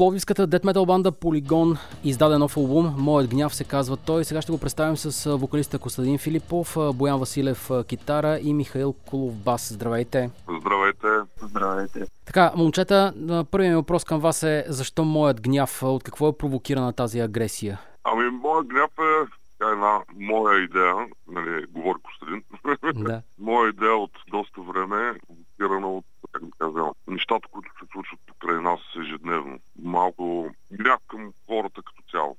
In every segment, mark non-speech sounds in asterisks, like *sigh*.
Пловдивската дет метал банда Полигон издаде нов албум. Моят гняв се казва той. Сега ще го представим с вокалиста Костадин Филипов, Боян Василев китара и Михаил Кулов бас. Здравейте! Здравейте! Здравейте! Така, момчета, първият ми въпрос към вас е защо моят гняв? От какво е провокирана тази агресия? Ами, моят гняв е една моя идея, нали, говори Костадин. *laughs* Да. *laughs* моя идея от доста време, провокирана от, как да кажа, нещата, които се случват покрай нас ежедневно. Малко гняв към хората като цяло.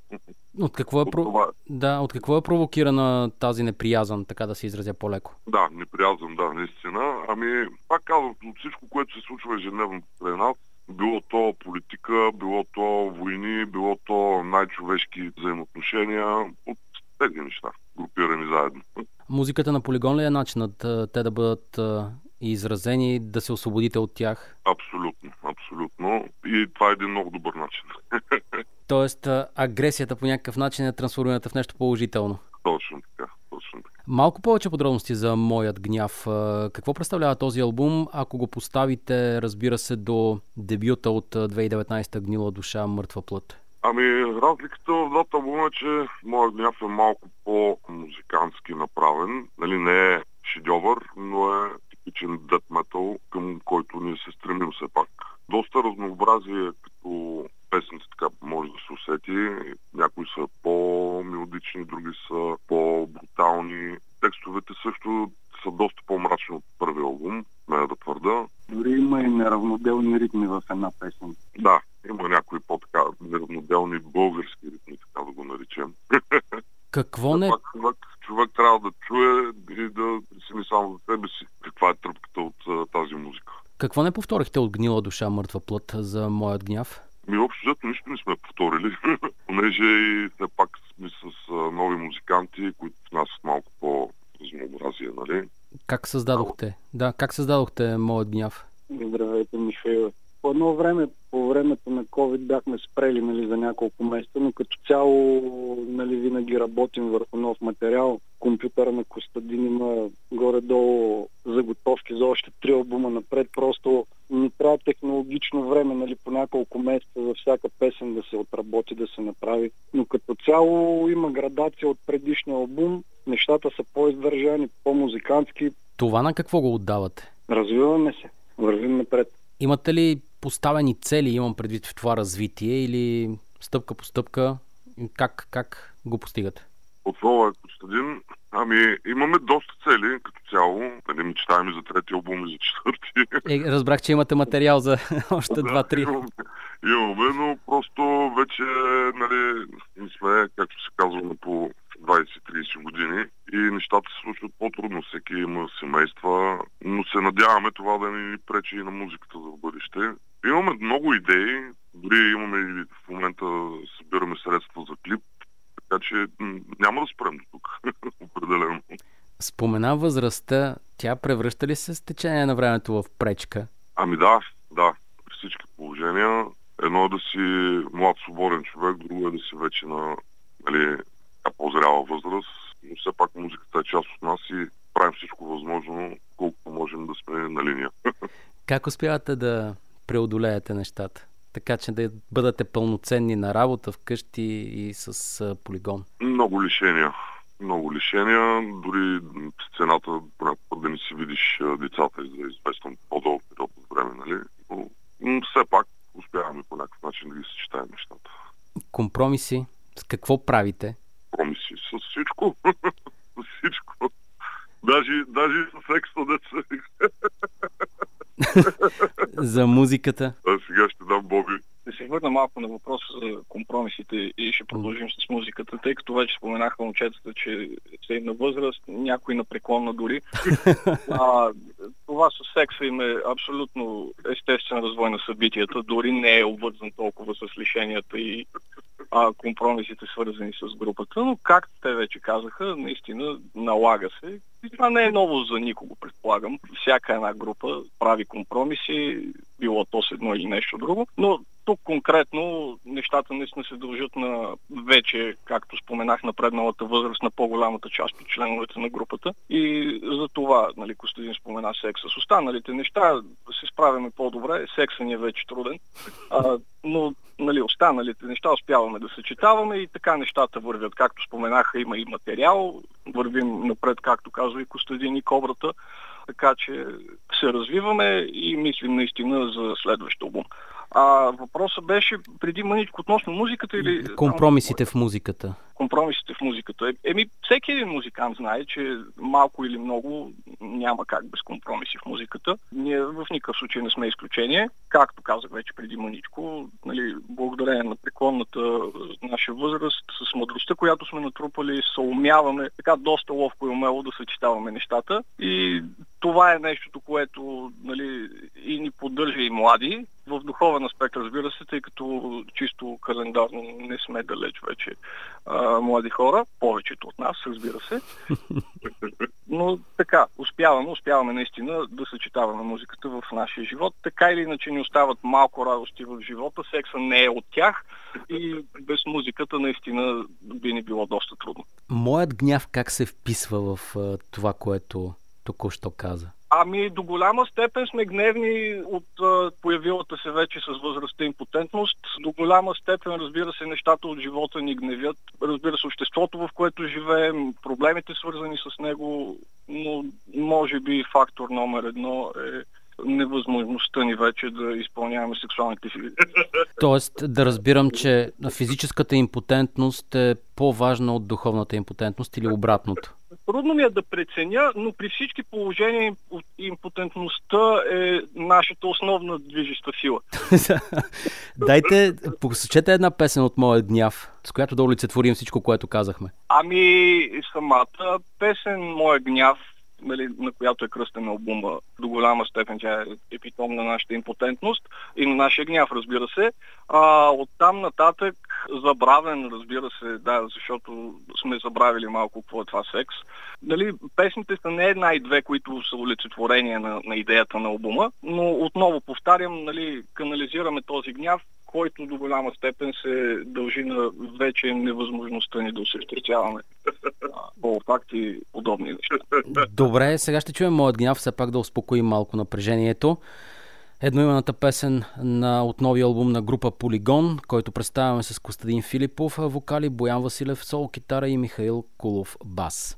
От какво, е, От това, да, от какво е провокирана тази неприязан, така да се изразя по-леко? да, неприязан, да, наистина. Ами, пак казвам, от всичко, което се случва ежедневно покрай нас, било то политика, било то войни, било то най-човешки взаимоотношения, от тези неща, групирани заедно. Музиката на Полигон ли е начинът те да бъдат изразени, да се освободите от тях? Абсолютно, абсолютно. И това е един много добър начин. *laughs* Тоест, агресията по някакъв начин е трансформирана в нещо положително. точно така, точно така. Малко повече подробности за Моят гняв. Какво представлява този албум, ако го поставите, разбира се, до дебюта от а, 2019 Гнила душа, мъртва плът? Ами, разликата в двата албума е, че моят гняв е малко по-музикантски направен. Нали, не е шедьовър, но е типичен дет метал, към който ние се стремим все пак. Доста разнообразие като песните така може да се усети. Някои са по-мелодични, други са по-брутални. Текстовете също са доста по-мрачни от първия албум, не да твърда. Дори има и неравноделни ритми в една песен. Да, има някои по-така неравноделни български ритми, така да го наречем. *laughs* Какво не... Пак човек, човек трябва да чуе и да прецени само за себе си каква е тръпката от а, тази музика. Какво не повторихте от Гнила душа, мъртва плът за Моят гняв? Ми общо взето нищо не сме повторили, *laughs* понеже и все пак сме с а, нови музиканти, които внасят малко по-разнообразие, нали? Как създадохте? Да, как създадохте Моят гняв? Здравейте, Михаил. По едно време, по времето на COVID бяхме спрели нали, за няколко месеца, но като цяло нали, винаги работим върху нов материал. Компютъра на Костадин има горе-долу заготовки за още три албума напред. Просто ни трябва технологично време, нали, по няколко месеца за всяка песен да се отработи, да се направи. Но като цяло има градация от предишния албум. Нещата са по-издържани, по-музикантски. Това на какво го отдавате? Развиваме се. Вървим напред. Имате ли поставени цели, имам предвид в това развитие или стъпка по стъпка? Как, как го постигате? Отново е Костадин. Ами, имаме доста цели като цяло. Нали, мечтаем и за трети албум и за четвърти. Е, разбрах, че имате материал за *laughs* още Да, два-три. Имаме, имаме, но просто вече, нали, не сме, както се казва, на по 20-30 години и нещата се случват по-трудно. Всеки има семейства, но се надяваме това да ни пречи и на музиката за бъдеще. Имаме много идеи, дори имаме и в момента събираме средства за клип, така че няма да спрем до тук, *laughs* определено. Спомена възрастта, тя превръща ли се с течение на времето в пречка? Ами да, да, при всички положения. Едно е да си млад, свободен човек, друго е да си вече на нали, по-зряла възраст, но все пак музиката е част от нас и правим всичко възможно, колкото можем да сме на линия. *laughs* Как успявате да преодолеете нещата? Така че да бъдете пълноценни на работа, вкъщи и с полигон. много лишения. Много лишения, дори сцената понякога да не си видиш децата за известен по-дълъг период от време, нали? Но, все пак успяваме по някакъв начин да ги съчетаем нещата. Компромиси? С какво правите? Промиси с всичко. *laughs* с всичко. Даже, даже с екстра деца. *laughs* За музиката? А сега ще дам Боби. Да се върна малко на въпроса за компромисите и ще продължим с музиката, тъй като вече споменаха момчетата, че са им на възраст, някои на преклонна дори. *laughs* А, това с секса им е абсолютно естествен развой на събитията, дори не е обвързан толкова с лишенията и а, компромисите свързани с групата, но както те вече казаха, наистина налага се. И това не е ново за никого, предполагам. Всяка една група прави компромиси, било то с едно или нещо друго, но тук конкретно нещата наистина се дължат на вече, както споменах, напредналата възраст на по-голямата част от членовете на групата. И за това, нали, Костадин спомена секса. С останалите неща се справяме по-добре. Секса ни е вече труден. А, но нали, останалите неща успяваме да съчетаваме и така нещата вървят. Както споменаха, има и материал, вървим напред, както казва и Костадин и Кобрата, така че се развиваме и мислим наистина за следващ албум. А въпросът беше преди мъничко относно музиката или... Компромисите в музиката. Компромисите в музиката. Е, еми, всеки един музикант знае, че малко или много няма как без компромиси в музиката. Ние в никакъв случай не сме изключение. Както казах вече преди мъничко, нали, благодарение на преклонната наша възраст, с мъдростта, която сме натрупали, се умяваме така доста ловко и умело да съчетаваме нещата. И това е нещото, което нали, и ни поддържа и млади, в духовен аспект, разбира се, тъй като чисто календарно не сме далеч вече а, млади хора, повечето от нас, разбира се. *laughs* Но така, успяваме, успяваме наистина да съчетаваме музиката в нашия живот. Така или иначе ни остават малко радости в живота, секса не е от тях и без музиката наистина би ни било доста трудно. Моят гняв как се вписва в това, което току-що каза? Ами до голяма степен сме гневни от а, появилата се вече с възрастта импотентност. До голяма степен, разбира се, нещата от живота ни гневят. Разбира се, обществото, в което живеем, проблемите свързани с него, но може би фактор номер едно е невъзможността ни вече да изпълняваме сексуалните си. *laughs* Тоест да разбирам, че физическата импотентност е по-важна от духовната импотентност или обратното? Трудно ми е да преценя, но при всички положения импотентността е нашата основна движеща сила. *laughs* Дайте, посочете една песен от Моя гняв, с която да олицетворим всичко, което казахме. Ами, самата песен Моя гняв нали, на която е кръстен албума. До голяма степен тя е епитом на нашата импотентност и на нашия гняв, разбира се. А, оттам нататък забравен, разбира се, да, защото сме забравили малко какво е това секс. Нали, песните са не една и две, които са олицетворение на, на идеята на албума, но отново повтарям, нали, канализираме този гняв който до голяма степен се дължи на вече невъзможността ни да осъществяваме факти и подобни неща. Добре, сега ще чуем моят гняв, все пак да успокоим малко напрежението. Едноимената песен на от новия албум на група Полигон, който представяме с Костадин Филипов, вокали Боян Василев, сол, китара и Михаил Кулов, бас.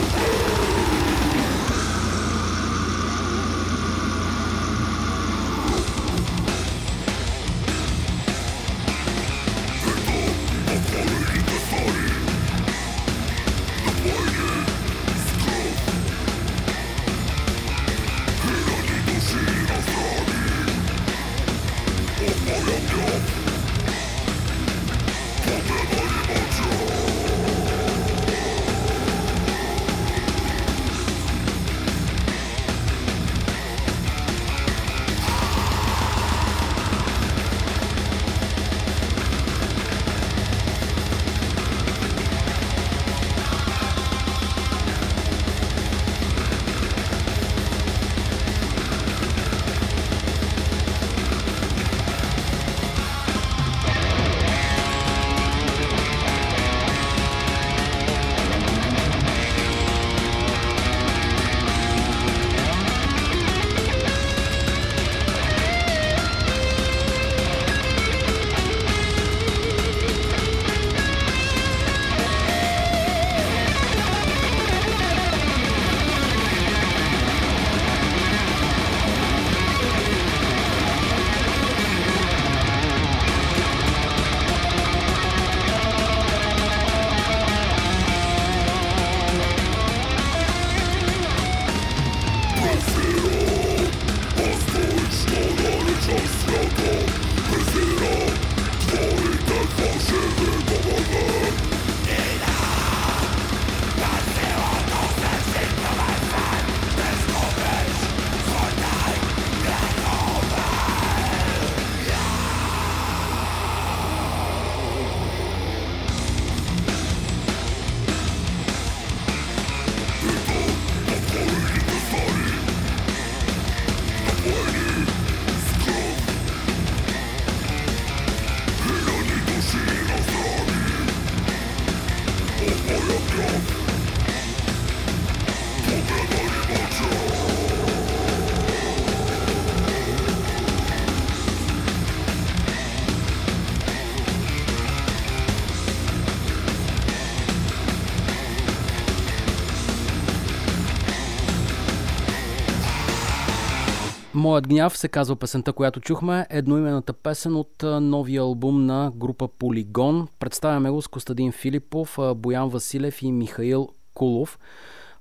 Моят гняв се казва песента, която чухме. Едноимената песен от новия албум на група Полигон. Представяме го с Костадин Филипов, Боян Василев и Михаил Кулов.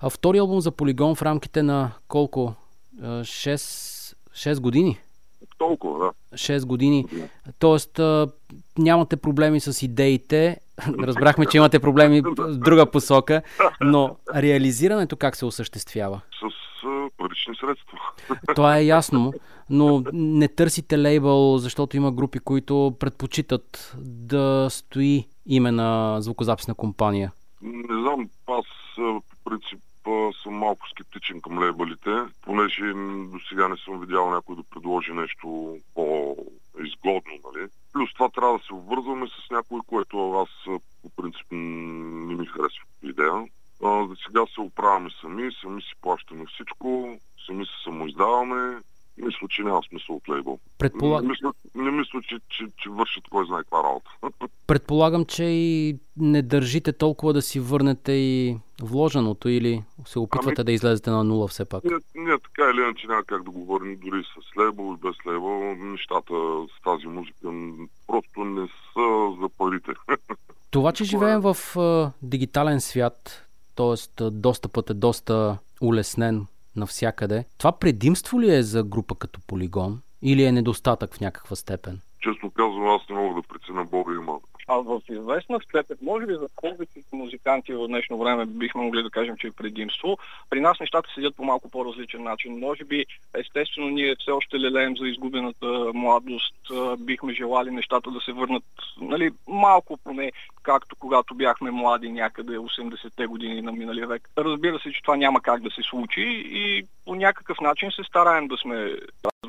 А втори албум за Полигон в рамките на колко? 6, 6 години? Толкова, да. 6 години. Тоест, нямате проблеми с идеите. *laughs* Разбрахме, че имате проблеми в друга посока, но реализирането как се осъществява? Парични средства. *laughs* Това е ясно, но не търсите лейбъл, защото има групи, които предпочитат да стои име на звукозаписна компания. Не знам, аз по принцип съм малко скептичен към лейбълите, понеже до сега не съм видял някой да предложи нещо по-изгодно, нали? Плюс това трябва да се обвързваме с някой, което аз по принцип не ми харесва идея. За сега се оправяме сами, сами си плащаме всичко, сами се самоиздаваме. Мисля, че няма смисъл от лейбъл. Предполаг... Не мисля, не мисля че, че, че вършат кой знае каква работа. *laughs* Предполагам, че и не държите толкова да си върнете и вложеното или се опитвате ами... да излезете на нула все пак? Не, не така или иначе няма как да говорим дори с лейбъл и без лейбъл. Нещата с тази музика просто не са за парите. *laughs* Това, че живеем в uh, дигитален свят, т.е. достъпът е доста улеснен навсякъде. Това предимство ли е за група като Полигон или е недостатък в някаква степен? Честно казвам, аз не мога да преценя Боби има а в известна степен, може би за повечето музиканти в днешно време бихме могли да кажем, че е предимство. При нас нещата седят по малко по-различен начин. Може би, естествено, ние все още лелеем за изгубената младост. Бихме желали нещата да се върнат нали, малко поне, както когато бяхме млади някъде 80-те години на миналия век. Разбира се, че това няма как да се случи и по някакъв начин се стараем да сме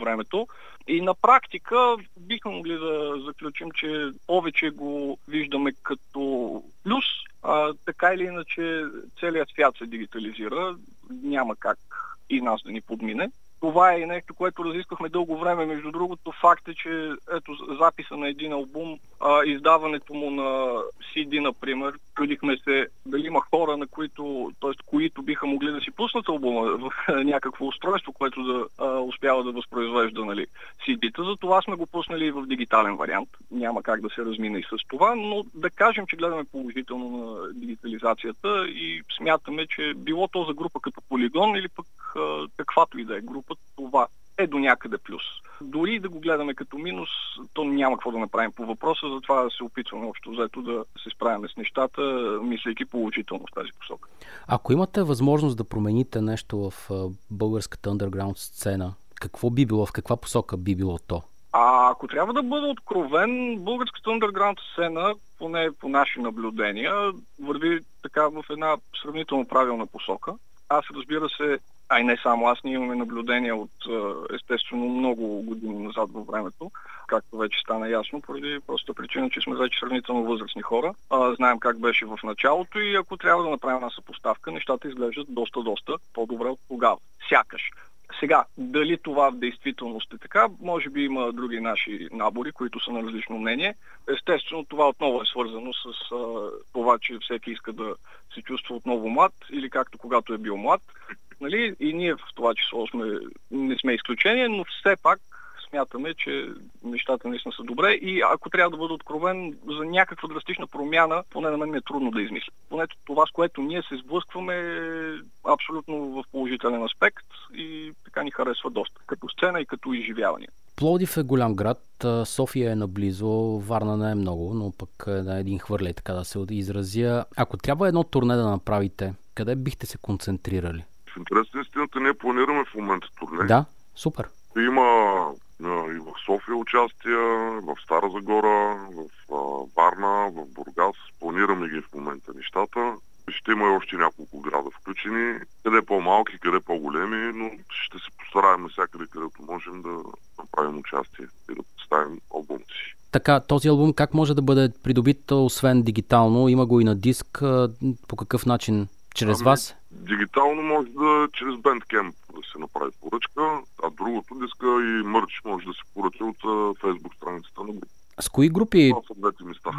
времето. И на практика бихме могли да заключим, че повече го виждаме като плюс. А, така или иначе целият свят се дигитализира. Няма как и нас да ни подмине. Това е нещо, което разисквахме дълго време. Между другото, факт е, че ето записа на един албум, а, издаването му на CD, например, чудихме се дали има хора, на които, т.е. които биха могли да си пуснат албума в *laughs* някакво устройство, което да а, успява да възпроизвежда нали, CD-та. За това сме го пуснали и в дигитален вариант. Няма как да се размина и с това, но да кажем, че гледаме положително на дигитализацията и смятаме, че било то за група като Полигон или пък а, каквато и да е група, това е до някъде плюс. Дори да го гледаме като минус, то няма какво да направим по въпроса, затова да се опитваме общо взето да се справяме с нещата, мислейки положително в тази посока. Ако имате възможност да промените нещо в българската underground сцена, какво би било, в каква посока би било то? А ако трябва да бъда откровен, българската underground сцена, поне по наши наблюдения, върви така в една сравнително правилна посока. Аз разбира се а и не само аз, ние имаме наблюдения от естествено много години назад във времето, както вече стана ясно, поради просто причина, че сме вече сравнително възрастни хора. А, знаем как беше в началото и ако трябва да направим една съпоставка, нещата изглеждат доста, доста по-добре от тогава. Сякаш. Сега, дали това в действителност е така, може би има други наши набори, които са на различно мнение. Естествено, това отново е свързано с а, това, че всеки иска да се чувства отново млад или както когато е бил млад. Нали? И ние в това число сме, не сме изключение, но все пак смятаме, че нещата наистина са добре и ако трябва да бъда откровен за някаква драстична промяна, поне на мен ми е трудно да измисля. Поне това, с което ние се сблъскваме е абсолютно в положителен аспект и така ни харесва доста, като сцена и като изживяване. Плодив е голям град, София е наблизо, Варна не е много, но пък е един хвърлей, така да се изразя. Ако трябва едно турне да направите, къде бихте се концентрирали? В интерес на истината ние планираме в момента турне. Да, супер. Има и в София участия, в Стара Загора, в Варна, в Бургас. Планираме ги в момента нещата. Ще има и още няколко града включени. Къде по-малки, къде по-големи, но ще се постараем всякъде, където можем да направим участие и да представим албум си. Така, този албум как може да бъде придобит, освен дигитално? Има го и на диск. По какъв начин? Чрез ами, вас? Дигитално може да чрез Bandcamp да се направи поръчка, а другото диска и мърч може да се поръча от Facebook страницата на. С кои групи...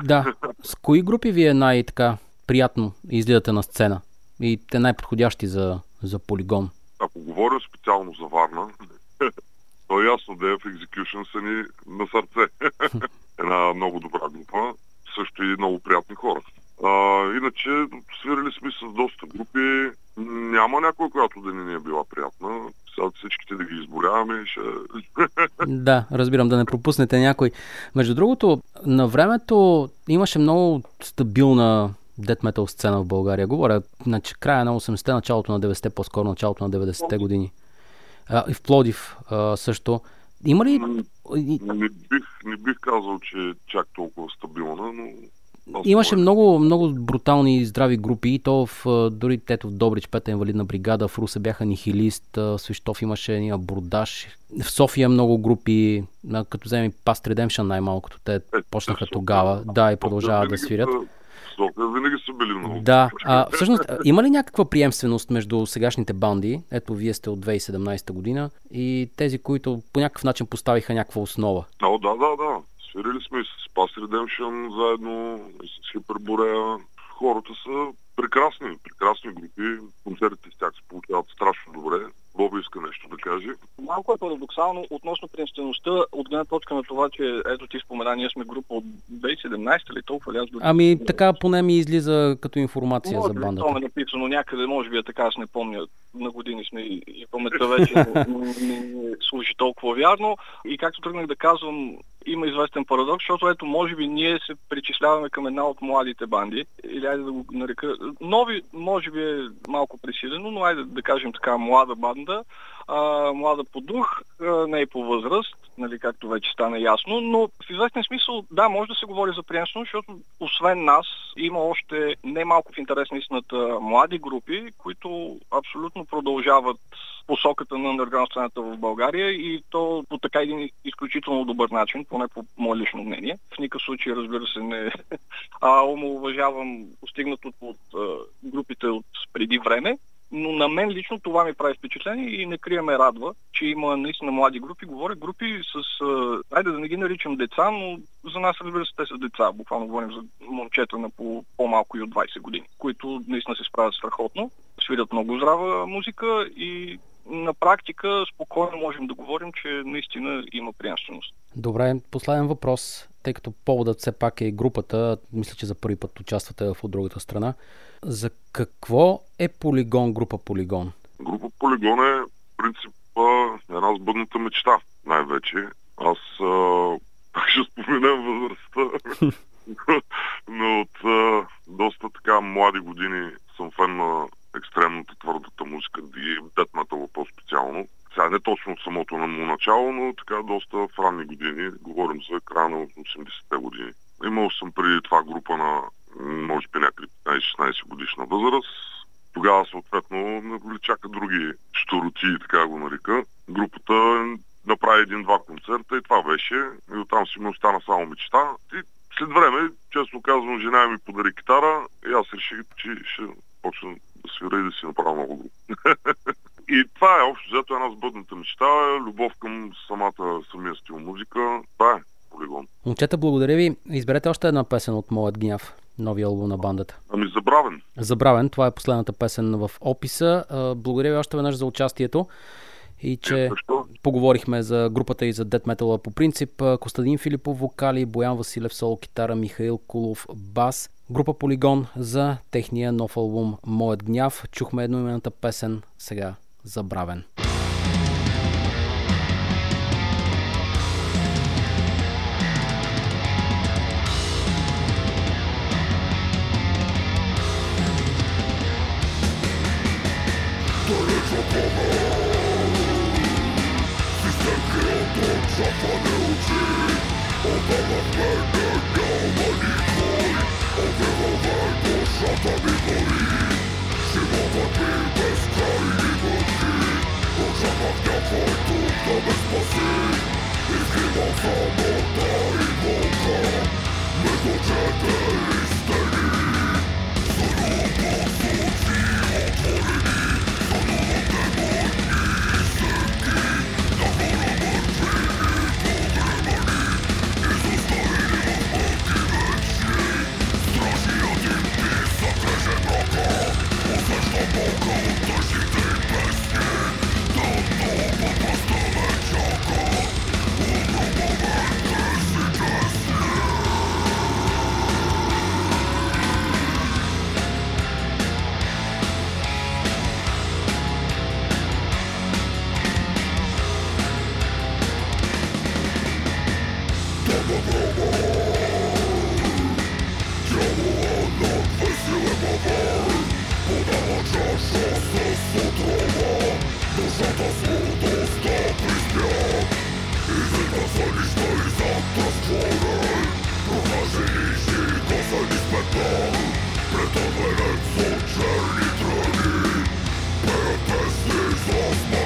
Да, *laughs* с кои групи ви е най-така приятно излизате на сцена? И те най-подходящи за, за полигон? Ако говорим специално за Варна, *laughs* то е ясно да е в Execution са ни на сърце. *laughs* Една много добра група, също и много приятни хора. А, иначе свирили сме с доста групи. Няма някой, която да ни не е била приятна. Сега всичките да ги изборяваме. Ще... *laughs* да, разбирам, да не пропуснете някой. Между другото, на времето имаше много стабилна дет метал сцена в България. Говоря, значи, края на 80-те, началото на 90-те, по-скоро началото на 90-те години. А, и в Плодив а, също. Има ли... Не бих, не бих казал, че е чак толкова стабилна, но Имаше много, много брутални здрави групи, и то в, дори тето в Добрич, пета инвалидна бригада, в Руса бяха нихилист, Свищов имаше ния Бурдаш, в София много групи, като вземем Past Redemption най-малкото, те е, почнаха тогава, да, и продължават да свирят. София винаги са били много. Да. А, всъщност, има ли някаква приемственост между сегашните банди, ето вие сте от 2017 година, и тези, които по някакъв начин поставиха някаква основа? О, да, да, да. Свирили сме и с Pass Redemption заедно, и с Хиперборея. Хората са прекрасни, прекрасни групи. Концертите с тях се получават страшно добре. Боби иска нещо да каже. Малко е парадоксално относно приемствеността от гледна точка на това, че ето ти спомена, ние сме група от 2017 или толкова ли аз Ами така поне ми излиза като информация може за бандата. Това е написано някъде, може би е така, аз не помня. На години сме и паметта вече *laughs* не, не служи толкова вярно. И както тръгнах да казвам, има известен парадокс, защото ето може би ние се причисляваме към една от младите банди, или айде да го нарека, нови може би е малко пресилено, но айде да кажем така млада банда, а, млада по дух, а, не и по възраст, нали, както вече стана ясно, но в известен смисъл, да, може да се говори за приемствено, защото освен нас има още немалко в интерес на истината млади групи, които абсолютно продължават посоката на underground сцената в България и то по така един изключително добър начин, поне по мое лично мнение. В никакъв случай, разбира се, не *laughs* а, омалуважавам постигнато от а, групите от преди време, но на мен лично това ми прави впечатление и не крия ме радва, че има наистина млади групи. Говоря групи с, айде да не ги наричам деца, но за нас разбира се те са деца. Буквално говорим за момчета на по, по-малко и от 20 години, които наистина се справят страхотно, свирят много здрава музика и на практика спокойно можем да говорим, че наистина има приемственост. Добре, последен въпрос, тъй като поводът все пак е групата, мисля, че за първи път участвате в от другата страна. За какво е полигон, група полигон? Група полигон е принципа една сбъдната мечта, най-вече. Аз а, *laughs* пак ще споменам възрастта, *laughs* но от а, доста така млади години съм фен на екстремната твърдата музика и детната по-специално. Сега не точно от самото му начало, но така доста в ранни години. Говорим за края на 80-те години. Имал съм преди това група на може би някакви 15-16 годишна възраст. Тогава съответно не чака други штороти, така го нарека. Групата направи един-два концерта и това беше. И оттам си ми остана само мечта. И след време, честно казвам, жена ми подари китара и аз реших, че ще почна да свира и да си направя много група. *laughs* и това е общо взето една сбъдната мечта, любов към самата, самия стил музика. Това е полигон. Момчета, благодаря ви. Изберете още една песен от Моят гняв новия албум на бандата? Ами Забравен. Забравен, това е последната песен в описа. Благодаря ви още веднъж за участието и че Защо? поговорихме за групата и за Dead Metal по принцип. Костадин Филипов вокали, Боян Василев соло китара, Михаил Кулов бас. Група Полигон за техния нов албум Моят гняв. Чухме едноименната песен, сега Забравен. Christmas.